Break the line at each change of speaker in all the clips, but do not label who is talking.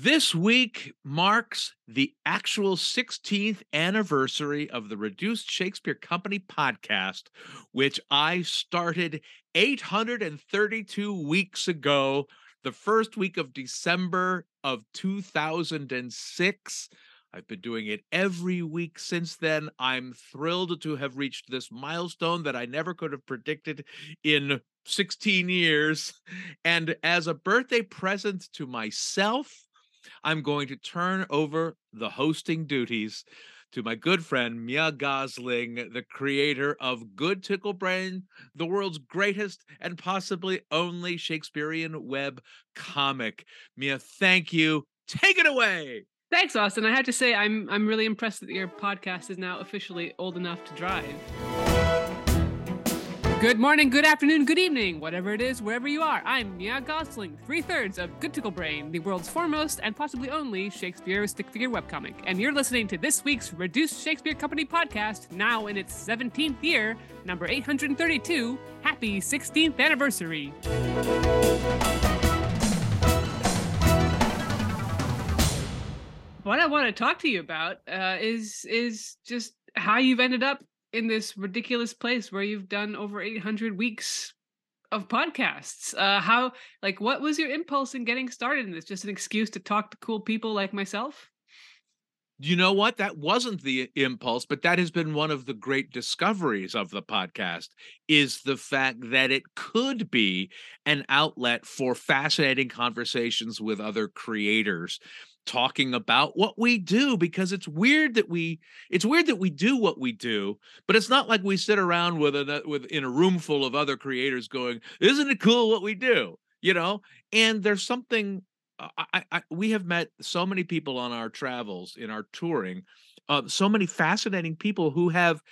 This week marks the actual 16th anniversary of the Reduced Shakespeare Company podcast, which I started 832 weeks ago, the first week of December of 2006. I've been doing it every week since then. I'm thrilled to have reached this milestone that I never could have predicted in 16 years. And as a birthday present to myself, I'm going to turn over the hosting duties to my good friend Mya Gosling, the creator of Good Tickle Brain, the world's greatest and possibly only Shakespearean web comic. Mya, thank you. Take it away.
Thanks, Austin. I have to say, I'm I'm really impressed that your podcast is now officially old enough to drive. Good morning, good afternoon, good evening, whatever it is, wherever you are. I'm Mya Gosling, three thirds of Good Tickle Brain, the world's foremost and possibly only Shakespeare stick figure webcomic. And you're listening to this week's Reduced Shakespeare Company podcast, now in its 17th year, number 832. Happy 16th anniversary. What I want to talk to you about uh, is is just how you've ended up in this ridiculous place where you've done over 800 weeks of podcasts. Uh, how, like, what was your impulse in getting started in this? Just an excuse to talk to cool people like myself?
You know what? That wasn't the impulse, but that has been one of the great discoveries of the podcast is the fact that it could be an outlet for fascinating conversations with other creators talking about what we do because it's weird that we it's weird that we do what we do but it's not like we sit around with a with in a room full of other creators going isn't it cool what we do? you know? And there's something I, I we have met so many people on our travels in our touring uh, so many fascinating people who have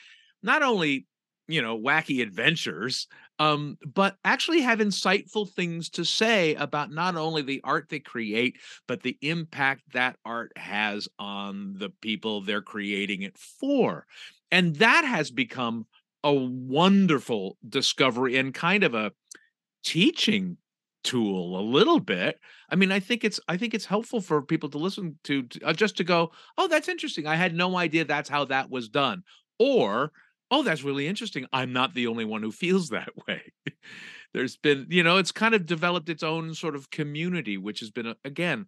not only you know wacky adventures um, but actually have insightful things to say about not only the art they create, but the impact that art has on the people they're creating it for. And that has become a wonderful discovery and kind of a teaching tool a little bit. I mean i think it's i think it's helpful for people to listen to, to uh, just to go oh that's interesting. I had no idea that's how that was done. Or oh, that's really interesting. I'm not the only one who feels that way. There's been, you know, it's kind of developed its own sort of community, which has been, a, again,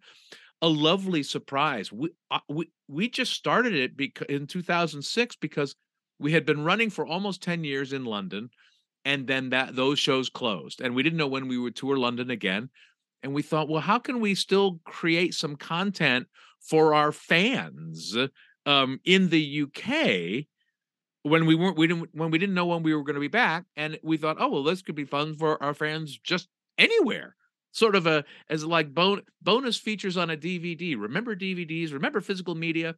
a lovely surprise. We, uh, we, we just started it because in 2006 because we had been running for almost 10 years in London and then that those shows closed and we didn't know when we would tour London again and we thought well how can we still create some content for our fans um, in the UK when we weren't we didn't when we didn't know when we were going to be back and we thought oh well this could be fun for our fans just anywhere. Sort of a as like bon- bonus features on a dvd remember dvds remember physical media?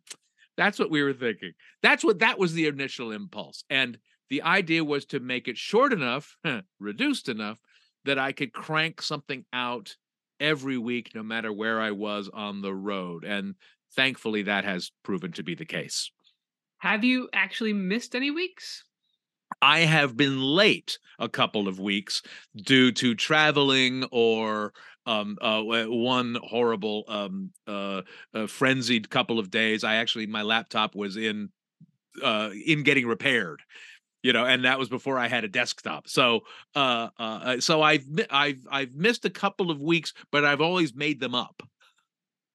That's what we were thinking. That's what that was the initial impulse and the idea was to make it short enough reduced enough that i could crank something out every week no matter where i was on the road and thankfully that has proven to be the case
have you actually missed any weeks?
I have been late a couple of weeks due to traveling or um, uh, one horrible um, uh, uh, frenzied couple of days. I actually my laptop was in uh, in getting repaired, you know, and that was before I had a desktop. So uh, uh, so I've I've I've missed a couple of weeks, but I've always made them up.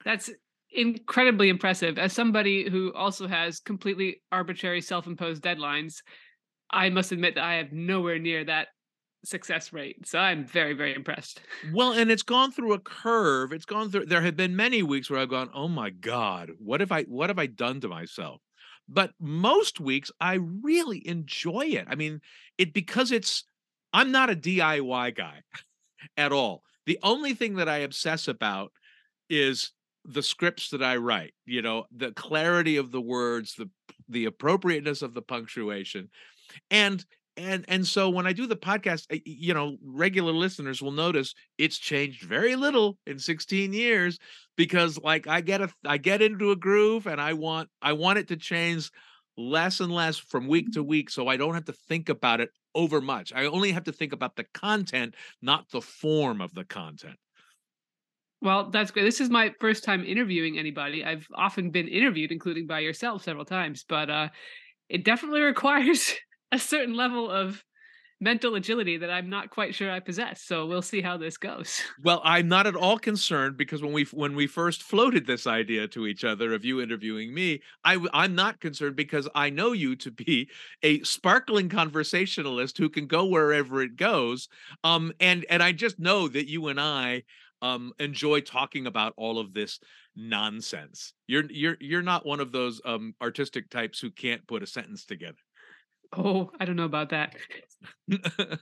That's incredibly impressive. As somebody who also has completely arbitrary self-imposed deadlines, I must admit that I have nowhere near that success rate. So I'm very, very impressed.
Well, and it's gone through a curve. It's gone through there have been many weeks where I've gone, "Oh my god, what have I what have I done to myself?" But most weeks I really enjoy it. I mean, it because it's I'm not a DIY guy at all. The only thing that I obsess about is the scripts that I write, you know, the clarity of the words, the the appropriateness of the punctuation. And and and so when I do the podcast, you know, regular listeners will notice it's changed very little in 16 years because like I get a I get into a groove and I want I want it to change less and less from week to mm-hmm. week so I don't have to think about it over much. I only have to think about the content, not the form of the content.
Well, that's great. This is my first time interviewing anybody. I've often been interviewed, including by yourself several times, but uh, it definitely requires a certain level of mental agility that I'm not quite sure I possess. So we'll see how this goes.
Well, I'm not at all concerned because when we when we first floated this idea to each other of you interviewing me, I I'm not concerned because I know you to be a sparkling conversationalist who can go wherever it goes. Um and and I just know that you and I um enjoy talking about all of this nonsense. You're you're you're not one of those um artistic types who can't put a sentence together.
Oh, I don't know about that.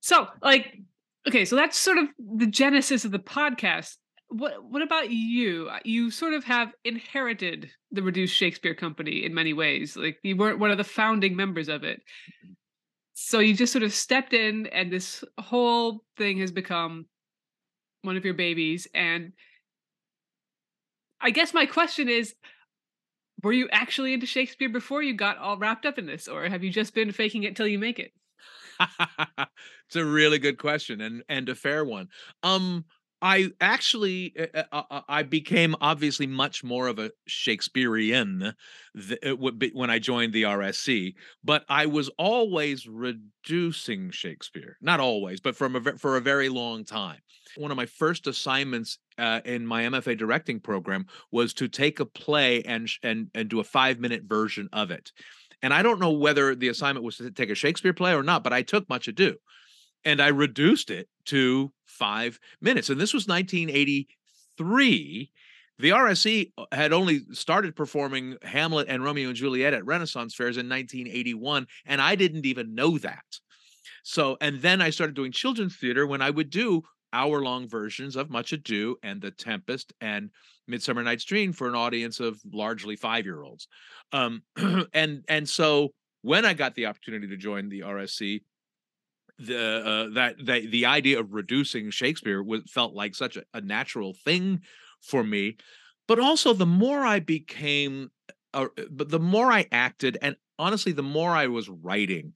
so, like, okay, so that's sort of the genesis of the podcast. What what about you? Uh, you sort of have inherited the Reduced Shakespeare Company in many ways. Like you weren't one of the founding members of it. So you just sort of stepped in and this whole thing has become one of your babies and I guess my question is were you actually into Shakespeare before you got all wrapped up in this, or have you just been faking it till you make it?
it's a really good question and and a fair one. Um, I actually uh, uh, uh, I became obviously much more of a Shakespearean when I joined the RSC, but I was always reducing Shakespeare. Not always, but from a, for a very long time. One of my first assignments uh, in my MFA directing program was to take a play and and and do a five minute version of it. And I don't know whether the assignment was to take a Shakespeare play or not, but I took Much Ado, and I reduced it to five minutes. And this was 1983. The RSC uh, had only started performing Hamlet and Romeo and Juliet at Renaissance fairs in 1981, and I didn't even know that. So, and then I started doing children's theater when I would do hour long versions of Much Ado and The Tempest and Midsummer Night's Dream for an audience of largely five year olds. Um, and and so when I got the opportunity to join the RSC, the uh, that the the idea of reducing Shakespeare was felt like such a, a natural thing for me. But also, the more I became, uh, but the more I acted, and honestly, the more I was writing,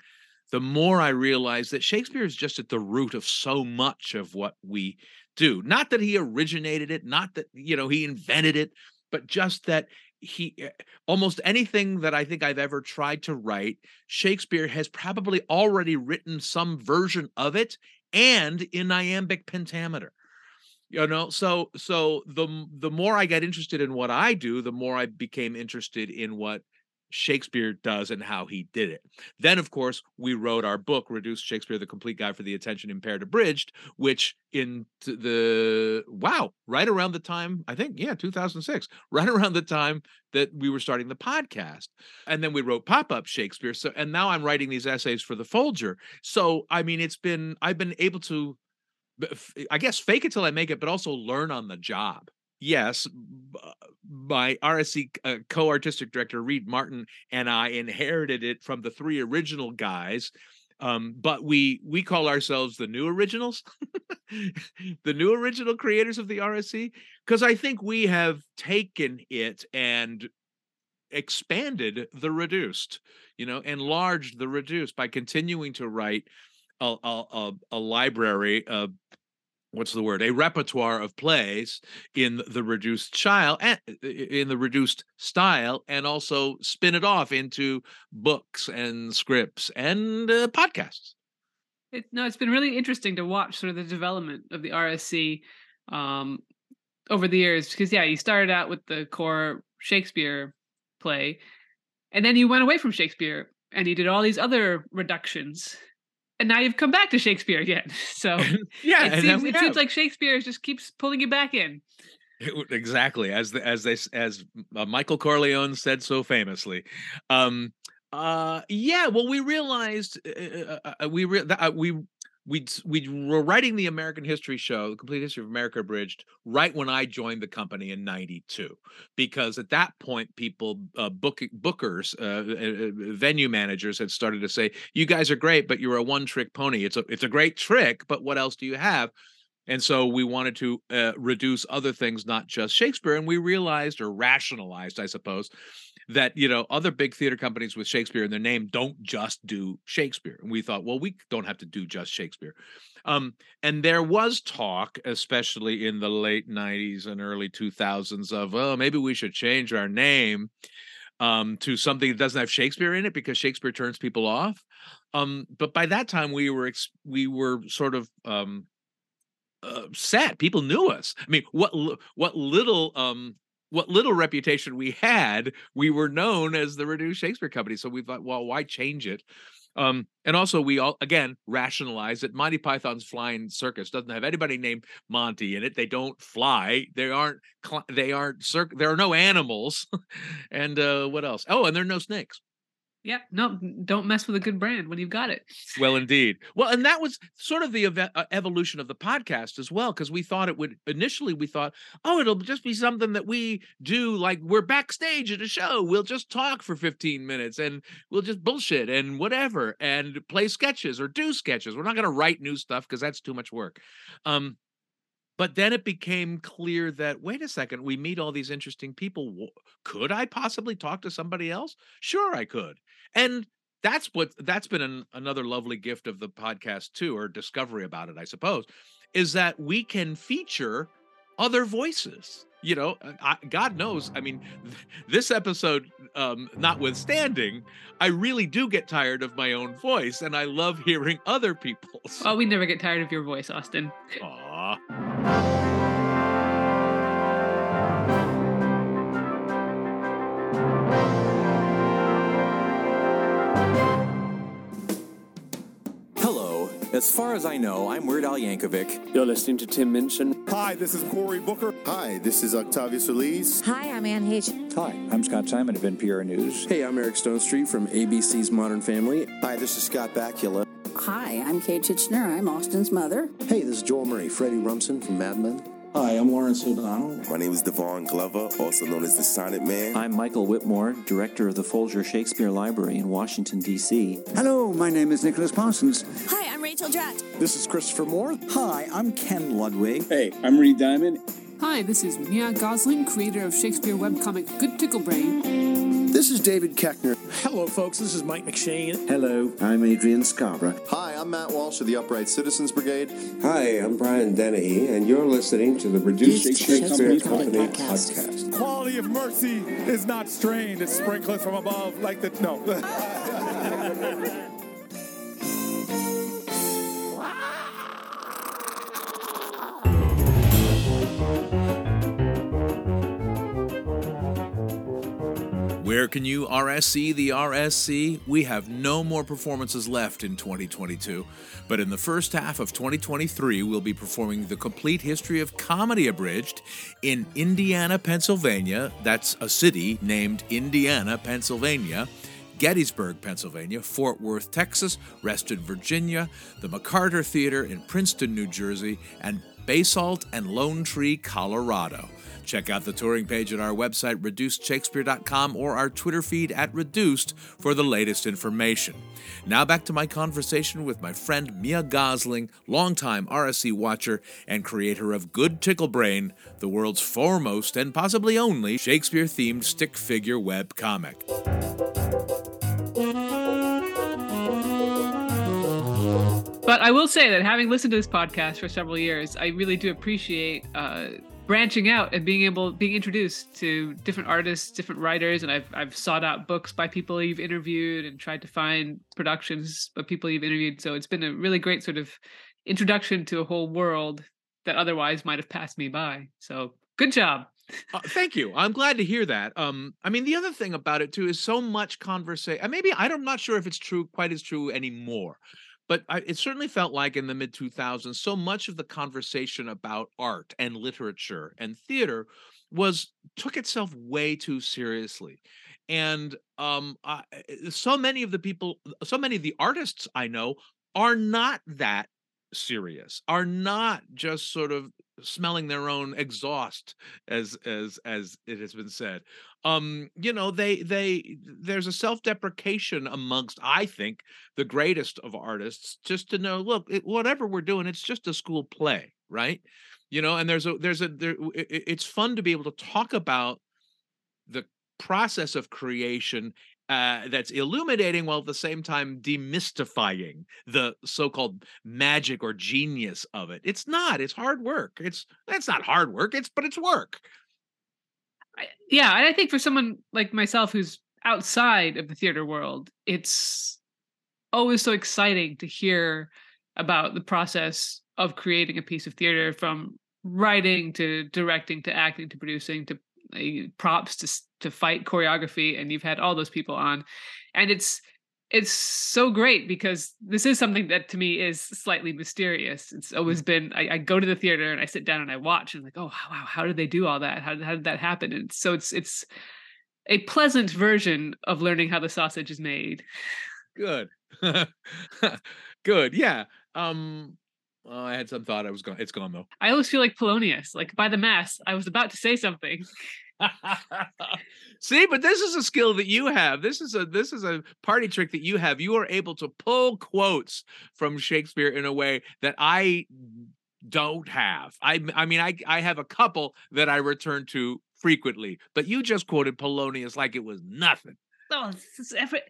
the more I realized that Shakespeare is just at the root of so much of what we do. Not that he originated it, not that, you know, he invented it, but just that he eh, almost anything that I think I've ever tried to write, Shakespeare has probably already written some version of it and in iambic pentameter you know? So so the the more i got interested in what i do the more i became interested in what Shakespeare does and how he did it. Then, of course, we wrote our book, Reduced Shakespeare, the Complete Guide for the Attention Impaired Abridged, which in the wow, right around the time, I think, yeah, 2006, right around the time that we were starting the podcast. And then we wrote Pop Up Shakespeare. So, and now I'm writing these essays for the Folger. So, I mean, it's been, I've been able to, I guess, fake it till I make it, but also learn on the job yes, my RSC uh, co-artistic director Reed Martin and I inherited it from the three original guys. Um, but we we call ourselves the new originals, the new original creators of the RSC, because I think we have taken it and expanded the reduced, you know, enlarged the reduced by continuing to write a, a, a, library of what's the word a repertoire of plays in the reduced style and in the reduced style and also spin it off into books and scripts and uh, podcasts.
It, no it's been really interesting to watch sort of the development of the rsc um, over the years because yeah you started out with the core shakespeare play and then you went away from shakespeare and you did all these other reductions and now you've come back to Shakespeare again. So
yeah,
it, seems, it seems, like Shakespeare just keeps pulling you back in.
Exactly, as the, as they as uh, Michael Corleone said so famously. Um, uh, yeah, well, we realized uh, uh, uh we re- that, we we we were writing the American History Show, the Complete History of America Abridged, right when I joined the company in '92, because at that point, people uh, book bookers, uh, uh, uh, venue managers had started to say, "You guys are great, but you're a one-trick pony. It's a it's a great trick, but what else do you have?" And so we wanted to uh, reduce other things, not just Shakespeare, and we realized or rationalized, I suppose, that you know other big theater companies with Shakespeare in their name don't just do Shakespeare, and we thought, well, we don't have to do just Shakespeare. Um, and there was talk, especially in the late '90s and early 2000s, of oh, maybe we should change our name um, to something that doesn't have Shakespeare in it because Shakespeare turns people off. Um, but by that time, we were ex- we were sort of um, uh, set. People knew us. I mean, what what little um, what little reputation we had, we were known as the Reduced Shakespeare Company. So we thought, well, why change it? Um, and also we all again rationalize that Monty Python's Flying Circus doesn't have anybody named Monty in it. They don't fly. They aren't. They aren't. Cir- there are no animals. and uh, what else? Oh, and there are no snakes.
Yeah, no, don't mess with a good brand when you've got it.
Well, indeed. Well, and that was sort of the ev- uh, evolution of the podcast as well, because we thought it would initially, we thought, oh, it'll just be something that we do like we're backstage at a show. We'll just talk for 15 minutes and we'll just bullshit and whatever and play sketches or do sketches. We're not going to write new stuff because that's too much work. Um, but then it became clear that wait a second, we meet all these interesting people. Could I possibly talk to somebody else? Sure, I could. And that's what that's been an, another lovely gift of the podcast too, or discovery about it, I suppose, is that we can feature other voices you know uh, I, god knows i mean this episode um notwithstanding i really do get tired of my own voice and i love hearing other people's
oh we never get tired of your voice austin
Aww.
As far as I know, I'm Weird Al Yankovic.
You're listening to Tim Minchin.
Hi, this is Cory Booker.
Hi, this is Octavio Solis.
Hi, I'm Anne Heche.
Hi, I'm Scott Simon of NPR News.
Hey, I'm Eric Stonestreet from ABC's Modern Family.
Hi, this is Scott Bakula.
Hi, I'm Kate Tichenor. I'm Austin's mother.
Hey, this is Joel Murray, Freddie Rumsen from Mad Men.
Hi, I'm Lawrence O'Donnell.
My name is Devon Glover, also known as the Sonnet Man.
I'm Michael Witmore, director of the Folger Shakespeare Library in Washington, D.C.
Hello, my name is Nicholas Parsons.
Hi, I'm Rachel Dratch.
This is Christopher Moore.
Hi, I'm Ken Ludwig.
Hey, I'm Reed Diamond.
Hi, this is Mya Gosling, creator of Shakespeare webcomic Good Tickle Brain.
This is David Koechner.
Hello, folks. This is Mike McShane.
Hello, I'm Adrian Scarborough.
Hi, I'm Matt Walsh of the Upright Citizens Brigade.
Hi, I'm Brian Dennehy, and you're listening to the Reduced Shakespeare, Shakespeare Company, Company podcast. podcast.
Quality of mercy is not strained; it's sprinkled from above, like the no.
Where can you RSC the RSC? We have no more performances left in 2022, but in the first half of 2023, we'll be performing the complete history of comedy abridged in Indiana, Pennsylvania. That's a city named Indiana, Pennsylvania. Gettysburg, Pennsylvania, Fort Worth, Texas, Reston, Virginia, the McCarter Theater in Princeton, New Jersey, and Basalt and Lone Tree, Colorado. Check out the touring page at our website, reducedshakespeare.com, or our Twitter feed at Reduced for the latest information. Now back to my conversation with my friend Mya Gosling, longtime RSC watcher and creator of Good Tickle Brain, the world's foremost and possibly only Shakespeare themed stick figure web comic.
But I will say that having listened to this podcast for several years, I really do appreciate uh, branching out and being able being introduced to different artists different writers. And i've i've sought out books by people you've interviewed and tried to find productions of people you've interviewed. So it's been a really great sort of introduction to a whole world that otherwise might have passed me by. So good job.
Uh, thank you. I'm glad to hear that. Um i mean the other thing about it too is so much conversation maybe i'm not sure if it's true quite as true anymore but I, it certainly felt like in the mid 2000s so much of the conversation about art and literature and theater was took itself way too seriously. And um, I, so many of the people so many of the artists i know are not that serious are not just sort of smelling their own exhaust as as as it has been said. Um you know they they there's a self-deprecation amongst i think the greatest of artists just to know look it, whatever we're doing it's just a school play right? You know and there's a there's a there it, it's fun to be able to talk about the process of creation uh, that's illuminating while at the same time demystifying the so-called magic or genius of it. It's not. It's hard work. It's that's not hard work. It's but it's work.
I, yeah, and I think for someone like myself who's outside of the theater world, it's always so exciting to hear about the process of creating a piece of theater from writing to directing to acting to producing to props to to fight choreography and you've had all those people on and it's it's so great because this is something that to me is slightly mysterious. It's always been I, I go to the theater and I sit down and I watch and I'm like, oh wow, how did they do all that? How, how did that happen? And so it's it's a pleasant version of learning how the sausage is made.
Good. Good. Yeah. Um well, I had some thought I was gone. It's gone though.
I always feel like Polonius, like by the mass. I was about to say something.
See, but this is a skill that you have. This is a this is a party trick that you have. You are able to pull quotes from Shakespeare in a way that I don't have. I I mean I I have a couple that I return to frequently, but you just quoted Polonius like it was nothing.
Oh, every,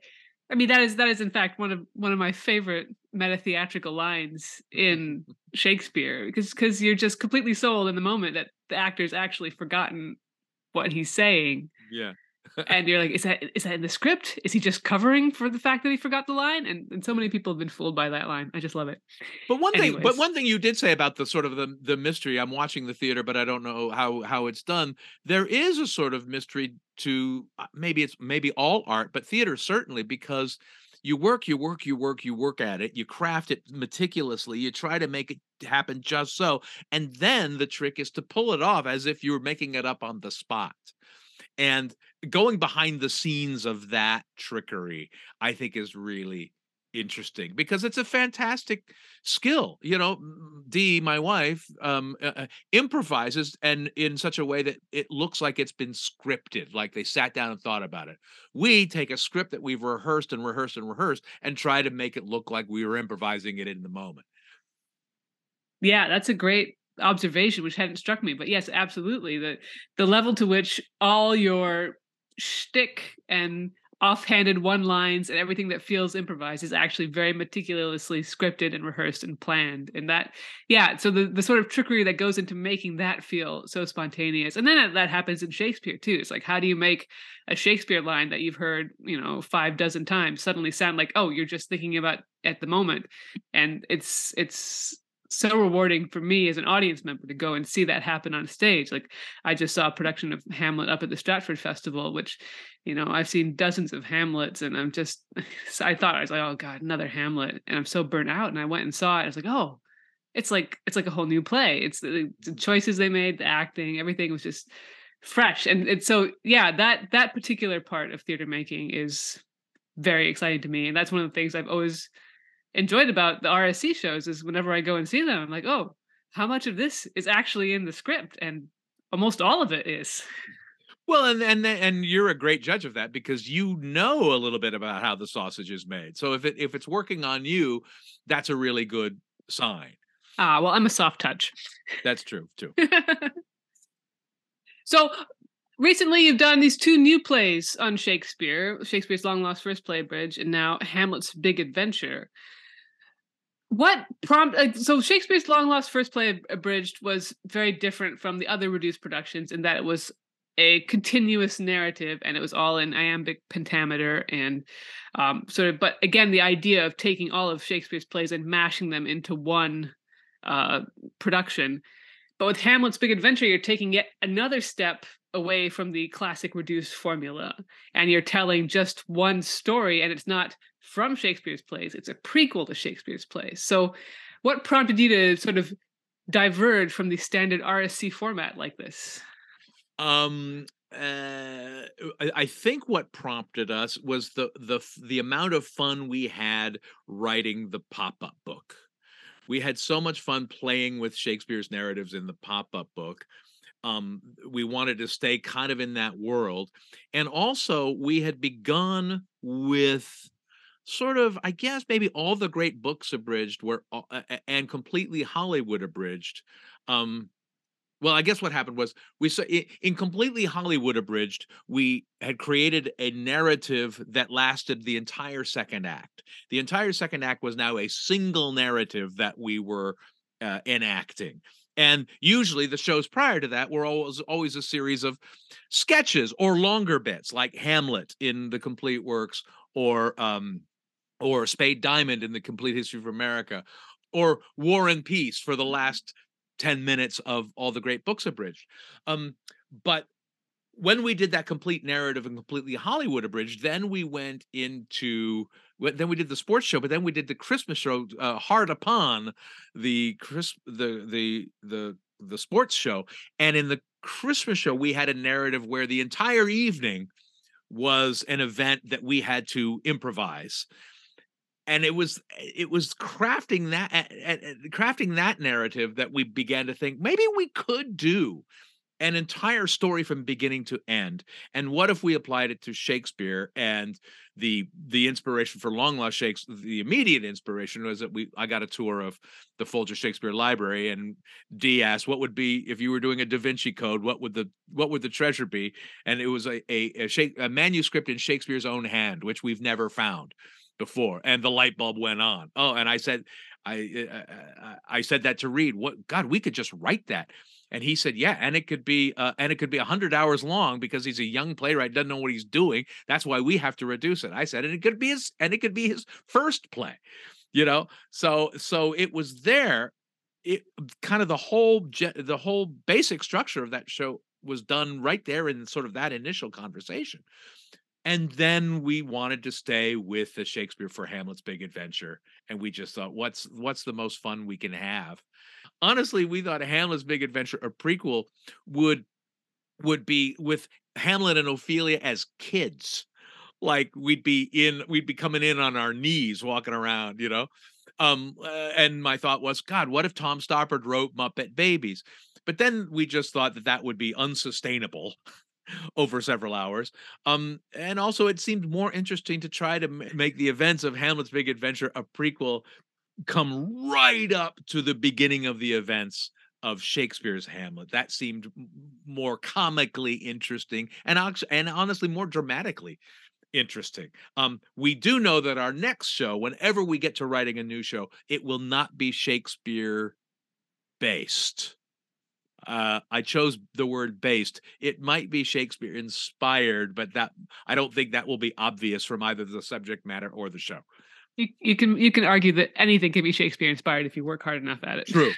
I mean that is that is in fact one of one of my favorite meta theatrical lines in Shakespeare because because you're just completely sold in the moment that the actor's actually forgotten what he's saying.
Yeah.
and you're like, is that is that in the script? Is he just covering for the fact that he forgot the line? And and so many people have been fooled by that line. I just love it.
But one Anyways. thing, but one thing you did say about the sort of the the mystery. I'm watching the theater, but I don't know how how it's done. There is a sort of mystery to uh, maybe it's maybe all art, but theater certainly because you work, you work, you work, you work at it, you craft it meticulously, you try to make it happen just so. And then the trick is to pull it off as if you were making it up on the spot. And going behind the scenes of that trickery, I think is really interesting because it's a fantastic skill you know dee my wife um uh, uh, improvises and in such a way that it looks like it's been scripted like they sat down and thought about it. We take a script that we've rehearsed and rehearsed and rehearsed and try to make it look like we were improvising it in the moment.
Yeah that's a great observation which hadn't struck me but yes absolutely the the level to which all your shtick and offhanded one lines and everything that feels improvised is actually very meticulously scripted and rehearsed and planned. And that yeah so the, the sort of trickery that goes into making that feel so spontaneous. And then that, that happens in shakespeare too. It's like how do you make a shakespeare line that you've heard you know five dozen times suddenly sound like oh you're just thinking about at the moment? And it's it's so rewarding for me as an audience member to go and see that happen on stage. Like I just saw a production of Hamlet up at the Stratford Festival, which, you know, I've seen dozens of Hamlets and I'm just, I thought I was like, oh God, another Hamlet. And I'm so burnt out. And I went and saw it. I was like, oh, it's like, it's like a whole new play. It's the, the choices they made, the acting, everything was just fresh. And it's so, yeah, that, that particular part of theater making is very exciting to me. And that's one of the things I've always, enjoyed about the RSC shows is whenever I go and see them, I'm like, oh, how much of this is actually in the script? And almost all of it is.
Well, and and and you're a great judge of that because you know a little bit about how the sausage is made. So if it if it's working on you, that's a really good sign.
Ah, well, I'm a soft touch.
That's true too.
so recently you've done these two new plays on Shakespeare, Shakespeare's long lost first play bridge, and now Hamlet's Big Adventure what prompt uh, so shakespeare's long lost first play abridged was very different from the other reduced productions in that it was a continuous narrative and it was all in iambic pentameter and um, sort of but again the idea of taking all of shakespeare's plays and mashing them into one uh, production. But with hamlet's big adventure you're taking yet another step away from the classic reduced formula and you're telling just one story and it's not from Shakespeare's plays. It's a prequel to Shakespeare's plays. So, what prompted you to sort of diverge from the standard RSC format like this?
Um, uh, I think what prompted us was the the the amount of fun we had writing the pop up book. We had so much fun playing with Shakespeare's narratives in the pop up book. Um, we wanted to stay kind of in that world, and also we had begun with sort of i guess maybe all the great books abridged were and completely hollywood abridged um well, I guess what happened was we saw in completely Hollywood abridged, we had created a narrative that lasted the entire second act. The entire second act was now a single narrative that we were uh, enacting. And usually the shows prior to that were always always a series of sketches or longer bits, like Hamlet in the complete works, or um, or Spade Diamond in the Complete History of America, or War and Peace for the last 10 minutes of all the great books abridged. Um, but when we did that complete narrative and completely Hollywood abridged, then we went into then we did the sports show, but then we did the Christmas show uh, hard upon the Chris the the the the sports show, and in the Christmas show we had a narrative where the entire evening was an event that we had to improvise and it was it was crafting that crafting that narrative that we began to think maybe we could do an entire story from beginning to end and what if we applied it to shakespeare and the the inspiration for long lost shakespeare the immediate inspiration was that we i got a tour of the folger shakespeare library and d asked what would be if you were doing a da vinci code what would the what would the treasure be? And it was a a, a, a manuscript in shakespeare's own hand which we've never found before and the light bulb went on. Oh and i said I, I eh, eh, eh, i said that to Reed what god we could just write that. And he said yeah and it could be uh, and it could be 100 hours long because he's a young playwright doesn't know what he's doing. That's why we have to reduce it. I said and it could be his and it could be his first play you know? So so it was there. It kind of the whole the whole basic structure of that show was done right there in sort of that initial conversation and then we wanted to stay with the Shakespeare for Hamlet's Big Adventure, and we just thought, what's what's the most fun we can have? Honestly, we thought Hamlet's Big Adventure, a prequel, would would be with Hamlet and Ophelia as kids. Like we'd be in, we'd be coming in on our knees, walking around, you know. Um, uh, and my thought was, God, what if Tom Stoppard wrote Muppet Babies? But then we just thought that that would be unsustainable over several hours. Um, and also, it seemed more interesting to try to m- make the events of Hamlet's Big Adventure a prequel come right up to the beginning of the events of Shakespeare's Hamlet. That seemed more comically interesting and and honestly more dramatically interesting. Um, we do know that our next show, whenever we get to writing a new show, it will not be Shakespeare based uh, I chose the word based. It might be Shakespeare inspired, but that I don't think that will be obvious from either the subject matter or the show.
You, you can you can argue that anything can be Shakespeare inspired if you work hard enough at it.
True.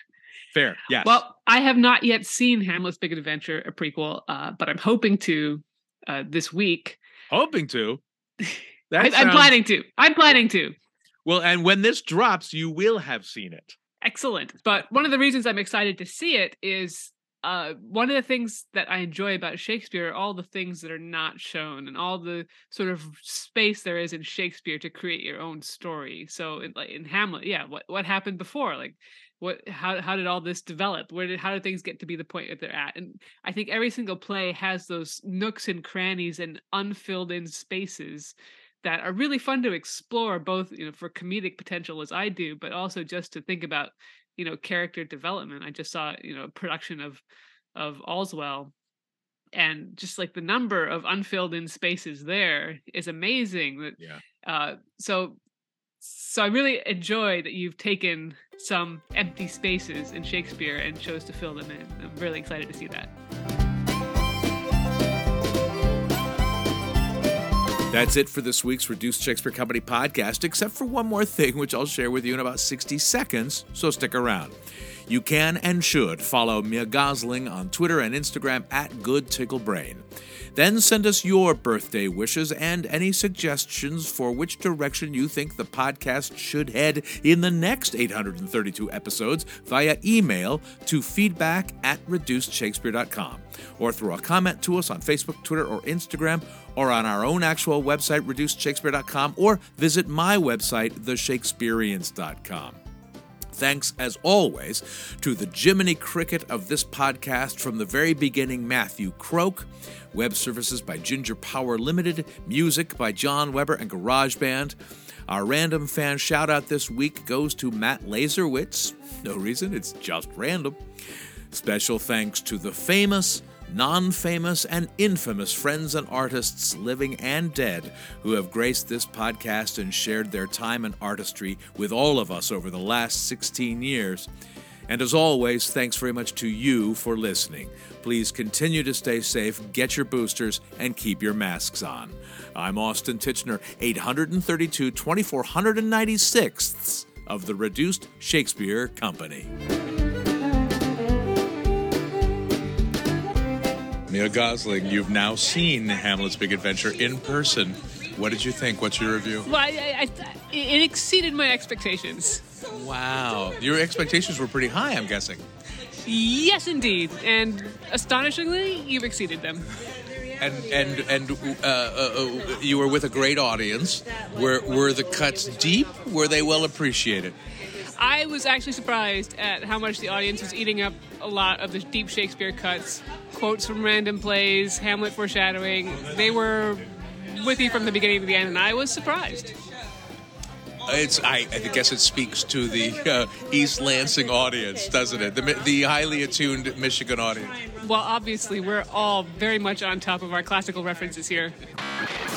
Fair. Yes.
Well, I have not yet seen Hamlet's Big Adventure, a prequel, uh, but I'm hoping to uh, this week.
Hoping to.
I, am planning to. I'm planning to.
Well, and when this drops, you will have seen it.
Excellent. But one of the reasons I'm excited to see it is uh, one of the things that I enjoy about Shakespeare are all the things that are not shown and all the sort of space there is in Shakespeare to create your own story. So in, like in Hamlet, yeah, what what happened before? Like what how how did all this develop? Where did how did things get to be the point that they're at? And I think every single play has those nooks and crannies and unfilled in spaces that are really fun to explore both you know for comedic potential as i do but also just to think about you know character development. I just saw you know production of of All's Well and just like the number of unfilled in spaces there is amazing that
yeah.
uh so so i really enjoy that you've taken some empty spaces in shakespeare and chose to fill them in. I'm really excited to see that
That's it for this week's Reduced Shakespeare Company podcast, except for one more thing, which I'll share with you in about 60 seconds, so stick around. You can and should follow Mya Gosling on Twitter and Instagram at Good Tickle Brain. Then send us your birthday wishes and any suggestions for which direction you think the podcast should head in the next 832 episodes via email to feedback at reducedshakespeare.com or through a comment to us on Facebook, Twitter, or Instagram or on our own actual website, reducedshakespeare.com, or visit my website, theshakespeareans.com. Thanks, as always, to the Jiminy Cricket of this podcast from the very beginning, Matthew Croak. Web services by Ginger Power Limited. Music by John Weber and GarageBand. Our random fan shout out this week goes to Matt Laserwitz. No reason, it's just random. Special thanks to the famous, non famous, and infamous friends and artists, living and dead, who have graced this podcast and shared their time and artistry with all of us over the last 16 years. And as always, thanks very much to you for listening. Please continue to stay safe, get your boosters, and keep your masks on. I'm Austin Tichenor, 832 2496th of the Reduced Shakespeare Company. Mya Gosling, you've now seen Hamlet's Big Adventure in person. What did you think? What's your review?
Well, I, I, it exceeded my expectations.
Wow. Your expectations were pretty high, I'm guessing.
Yes, indeed. And astonishingly, you've exceeded them.
And and and uh, uh, uh, you were with a great audience. Were were the cuts deep? Were they well appreciated?
I was actually surprised at how much the audience was eating up a lot of the deep Shakespeare cuts, quotes from random plays, Hamlet foreshadowing. They were with you from the beginning to the end, and I was surprised.
It's I, I guess it speaks to the uh, East Lansing audience, doesn't it? The, the highly attuned Michigan audience.
Well, obviously, we're all very much on top of our classical references here.